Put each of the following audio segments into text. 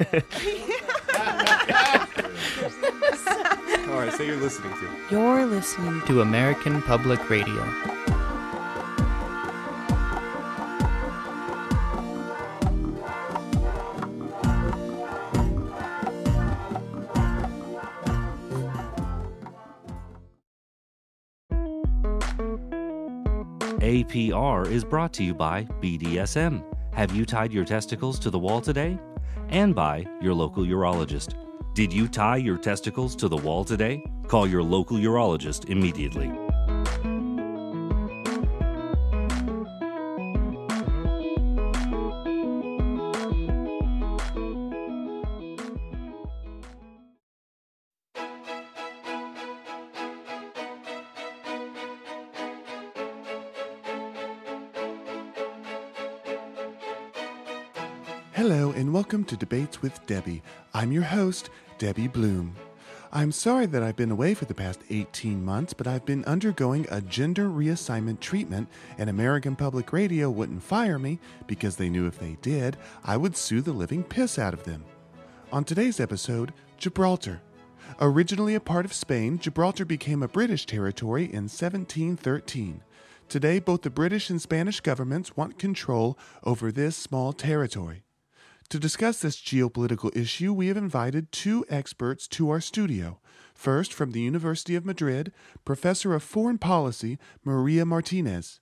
All right, so you're listening to. You're listening to American Public Radio. APR is brought to you by BDSM. Have you tied your testicles to the wall today? And by your local urologist. Did you tie your testicles to the wall today? Call your local urologist immediately. Hello, and welcome to Debates with Debbie. I'm your host, Debbie Bloom. I'm sorry that I've been away for the past 18 months, but I've been undergoing a gender reassignment treatment, and American Public Radio wouldn't fire me because they knew if they did, I would sue the living piss out of them. On today's episode, Gibraltar. Originally a part of Spain, Gibraltar became a British territory in 1713. Today, both the British and Spanish governments want control over this small territory. To discuss this geopolitical issue, we have invited two experts to our studio. First, from the University of Madrid, Professor of Foreign Policy, Maria Martinez.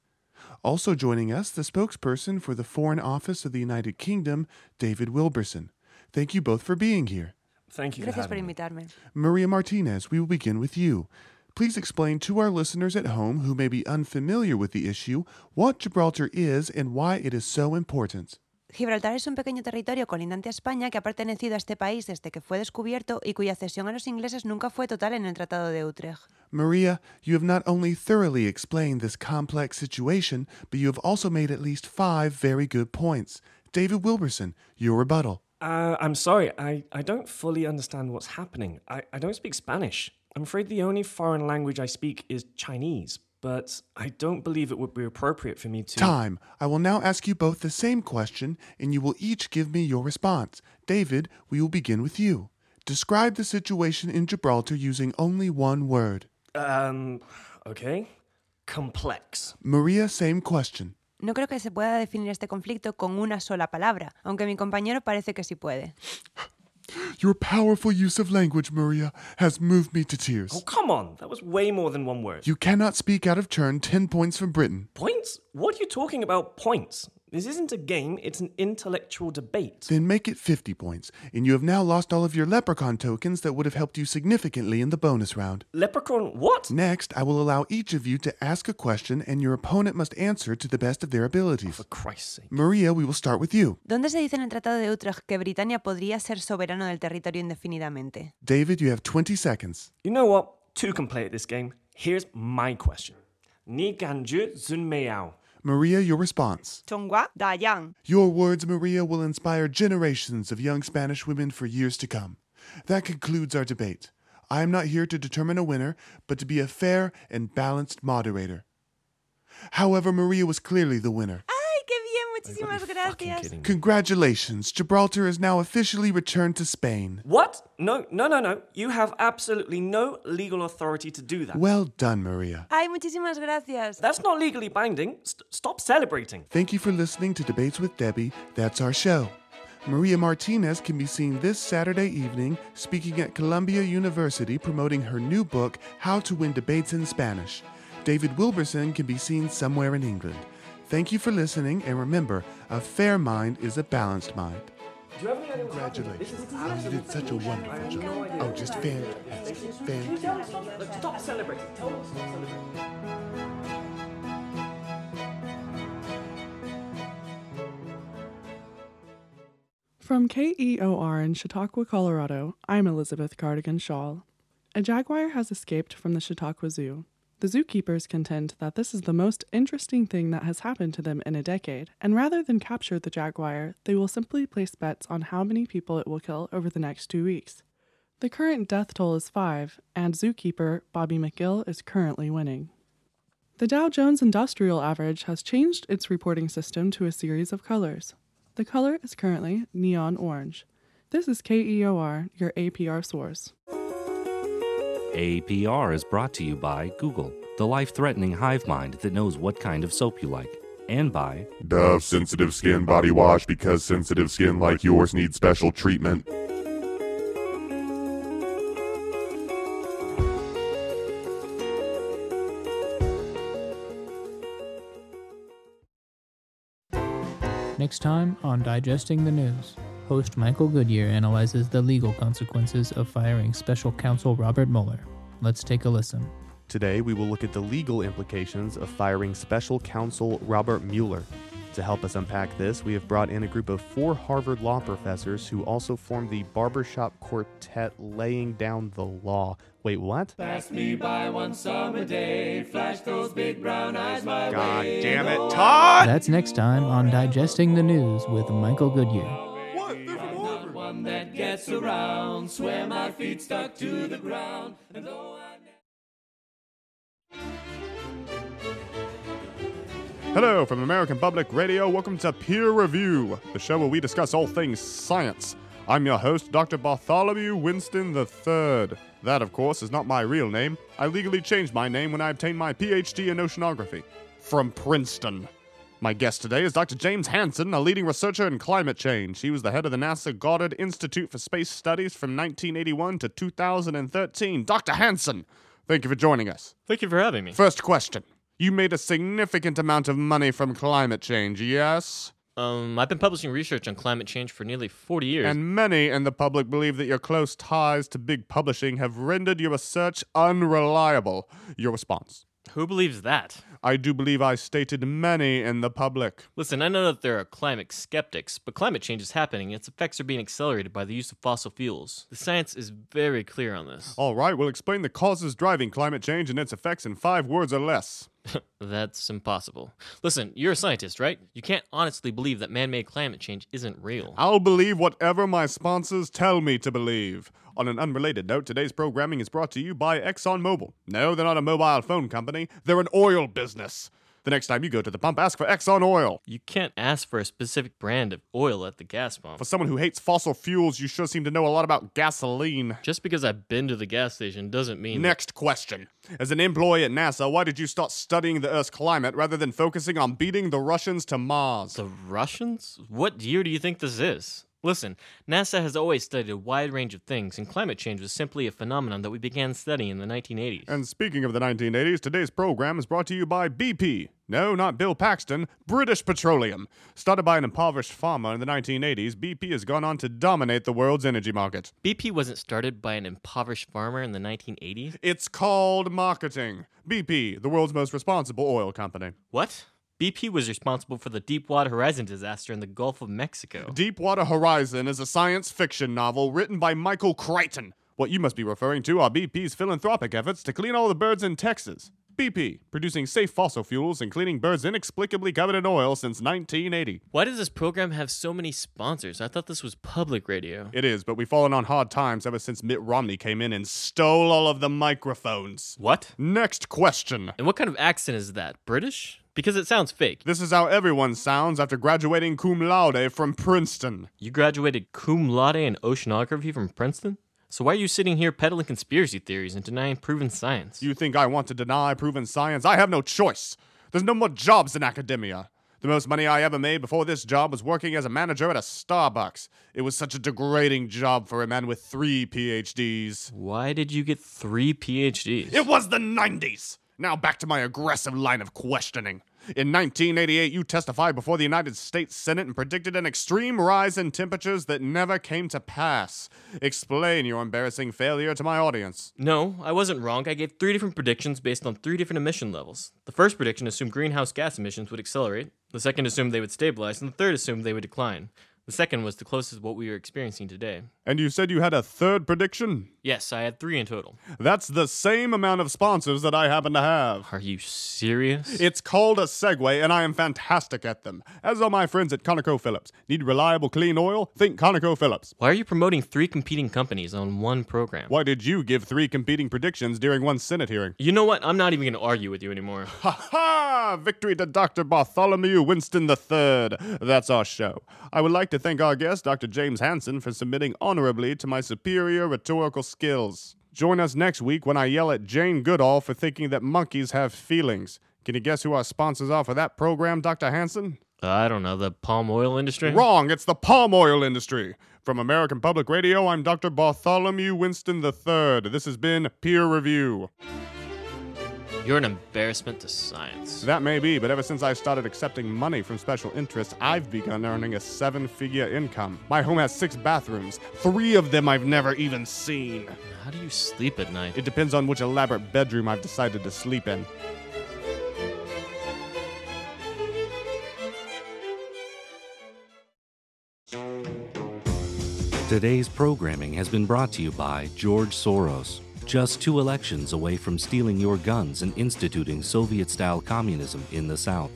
Also joining us, the spokesperson for the Foreign Office of the United Kingdom, David Wilberson. Thank you both for being here. Thank you Gracias for por having me. invitarme. Maria Martinez, we will begin with you. Please explain to our listeners at home who may be unfamiliar with the issue what Gibraltar is and why it is so important. Gibraltar es un pequeño territorio colindante a España que ha pertenecido a este país desde que fue descubierto y cuya cesión a los ingleses nunca fue total en el Tratado de Utrecht. Maria, you have not only thoroughly explained this complex situation, but you have also made at least five very good points. David Wilberson, your rebuttal. Uh, I'm sorry, I, I don't fully understand what's happening. I, I don't speak Spanish. I'm afraid the only foreign language I speak is Chinese, but I don't believe it would be appropriate for me to. Time. I will now ask you both the same question, and you will each give me your response. David, we will begin with you. Describe the situation in Gibraltar using only one word. Um, okay. Complex. Maria, same question. No creo que se pueda definir este conflicto con una sola palabra, aunque mi compañero parece que sí puede. Your powerful use of language, Maria, has moved me to tears. Oh, come on. That was way more than one word. You cannot speak out of turn 10 points from Britain. Points? What are you talking about, points? This isn't a game, it's an intellectual debate. Then make it 50 points, and you have now lost all of your leprechaun tokens that would have helped you significantly in the bonus round. Leprechaun, what? Next, I will allow each of you to ask a question, and your opponent must answer to the best of their abilities. Oh, for Christ's sake. Maria, we will start with you. ¿Dónde se dice en el Tratado de Utrecht que Britania podría ser soberano del territorio indefinidamente? David, you have 20 seconds. You know what? Two can play at this game. Here's my question. Ni ganju zun meow. Maria, your response. Chongwa Dayang. Your words, Maria, will inspire generations of young Spanish women for years to come. That concludes our debate. I am not here to determine a winner, but to be a fair and balanced moderator. However, Maria was clearly the winner. Ah, ¡Ay, qué bien! You gotta Muchísimas be fucking gracias. kidding me. Congratulations, Gibraltar is now officially returned to Spain. What? No, no, no, no. You have absolutely no legal authority to do that. Well done, Maria. ¡Ay, muchísimas gracias! That's not legally binding. St- stop celebrating. Thank you for listening to Debates with Debbie. That's our show. Maria Martinez can be seen this Saturday evening speaking at Columbia University promoting her new book, How to Win Debates in Spanish. David Wilberson can be seen somewhere in England. Thank you for listening, and remember, a fair mind is a balanced mind. Do you have any idea what's happening? This Congratulations. is Oh, you did such a wonderful job. no idea. Oh, just fantastic. Fantastic. Stop, look, stop celebrating. Tell them to stop celebrating. From KEOR in Chautauqua, Colorado, I'm Elizabeth Cardigan Shaw. A jaguar has escaped from the Chautauqua Zoo. The zookeepers contend that this is the most interesting thing that has happened to them in a decade, and rather than capture the jaguar, they will simply place bets on how many people it will kill over the next two weeks. The current death toll is five, and zookeeper Bobby McGill is currently winning. The Dow Jones Industrial Average has changed its reporting system to a series of colors. The color is currently neon orange. This is KEOR, your APR source. APR is brought to you by Google, the life threatening hive mind that knows what kind of soap you like, and by Dove Sensitive Skin Body Wash because sensitive skin like yours needs special treatment. Next time on Digesting the News, host Michael Goodyear analyzes the legal consequences of firing special counsel Robert Mueller. Let's take a listen. Today, we will look at the legal implications of firing special counsel Robert Mueller. To help us unpack this, we have brought in a group of four Harvard law professors who also formed the Barbershop Quartet Laying Down the Law. Wait, what? Pass me by one summer day, flash those big brown eyes my God way. damn it, Though Todd! That's next time on Digesting the News with Michael Goodyear. Around, swear my feet stuck to the ground, and though I Hello from American Public Radio. Welcome to Peer Review, the show where we discuss all things science. I'm your host, Dr. Bartholomew Winston III. That, of course, is not my real name. I legally changed my name when I obtained my PhD in oceanography from Princeton. My guest today is Dr. James Hansen, a leading researcher in climate change. He was the head of the NASA Goddard Institute for Space Studies from 1981 to 2013. Dr. Hansen, thank you for joining us. Thank you for having me. First question. You made a significant amount of money from climate change, yes? Um, I've been publishing research on climate change for nearly 40 years. And many in the public believe that your close ties to big publishing have rendered your research unreliable. Your response? Who believes that? I do believe I stated many in the public. Listen, I know that there are climate skeptics, but climate change is happening and its effects are being accelerated by the use of fossil fuels. The science is very clear on this. All right, we'll explain the causes driving climate change and its effects in five words or less. That's impossible. Listen, you're a scientist, right? You can't honestly believe that man made climate change isn't real. I'll believe whatever my sponsors tell me to believe. On an unrelated note, today's programming is brought to you by ExxonMobil. No, they're not a mobile phone company, they're an oil business. The next time you go to the pump, ask for Exxon Oil. You can't ask for a specific brand of oil at the gas pump. For someone who hates fossil fuels, you sure seem to know a lot about gasoline. Just because I've been to the gas station doesn't mean. Next question. As an employee at NASA, why did you start studying the Earth's climate rather than focusing on beating the Russians to Mars? The Russians? What year do you think this is? Listen, NASA has always studied a wide range of things, and climate change was simply a phenomenon that we began studying in the 1980s. And speaking of the 1980s, today's program is brought to you by BP. No, not Bill Paxton, British Petroleum. Started by an impoverished farmer in the 1980s, BP has gone on to dominate the world's energy market. BP wasn't started by an impoverished farmer in the 1980s? It's called marketing. BP, the world's most responsible oil company. What? BP was responsible for the Deepwater Horizon disaster in the Gulf of Mexico. Deepwater Horizon is a science fiction novel written by Michael Crichton. What you must be referring to are BP's philanthropic efforts to clean all the birds in Texas. BP, producing safe fossil fuels and cleaning birds inexplicably covered in oil since 1980. Why does this program have so many sponsors? I thought this was public radio. It is, but we've fallen on hard times ever since Mitt Romney came in and stole all of the microphones. What? Next question. And what kind of accent is that? British? Because it sounds fake. This is how everyone sounds after graduating cum laude from Princeton. You graduated cum laude in oceanography from Princeton? So why are you sitting here peddling conspiracy theories and denying proven science? You think I want to deny proven science? I have no choice. There's no more jobs in academia. The most money I ever made before this job was working as a manager at a Starbucks. It was such a degrading job for a man with three PhDs. Why did you get three PhDs? It was the 90s! Now back to my aggressive line of questioning. In 1988, you testified before the United States Senate and predicted an extreme rise in temperatures that never came to pass. Explain your embarrassing failure to my audience. No, I wasn't wrong. I gave three different predictions based on three different emission levels. The first prediction assumed greenhouse gas emissions would accelerate, the second assumed they would stabilize, and the third assumed they would decline. The second was the closest to what we are experiencing today. And you said you had a third prediction? Yes, I had three in total. That's the same amount of sponsors that I happen to have. Are you serious? It's called a segue, and I am fantastic at them. As are my friends at ConocoPhillips. Need reliable, clean oil? Think ConocoPhillips. Why are you promoting three competing companies on one program? Why did you give three competing predictions during one Senate hearing? You know what? I'm not even going to argue with you anymore. Ha ha! Victory to Dr. Bartholomew Winston III. That's our show. I would like to to thank our guest, Dr. James Hansen, for submitting honorably to my superior rhetorical skills. Join us next week when I yell at Jane Goodall for thinking that monkeys have feelings. Can you guess who our sponsors are for that program, Dr. Hansen? Uh, I don't know, the palm oil industry? Wrong, it's the palm oil industry. From American Public Radio, I'm Dr. Bartholomew Winston III. This has been Peer Review. You're an embarrassment to science. That may be, but ever since I started accepting money from special interests, I've begun earning a seven figure income. My home has six bathrooms, three of them I've never even seen. How do you sleep at night? It depends on which elaborate bedroom I've decided to sleep in. Today's programming has been brought to you by George Soros, just two elections away from stealing your guns and instituting Soviet style communism in the South,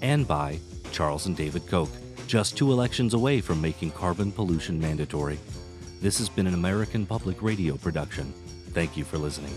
and by Charles and David Koch, just two elections away from making carbon pollution mandatory. This has been an American Public Radio production. Thank you for listening.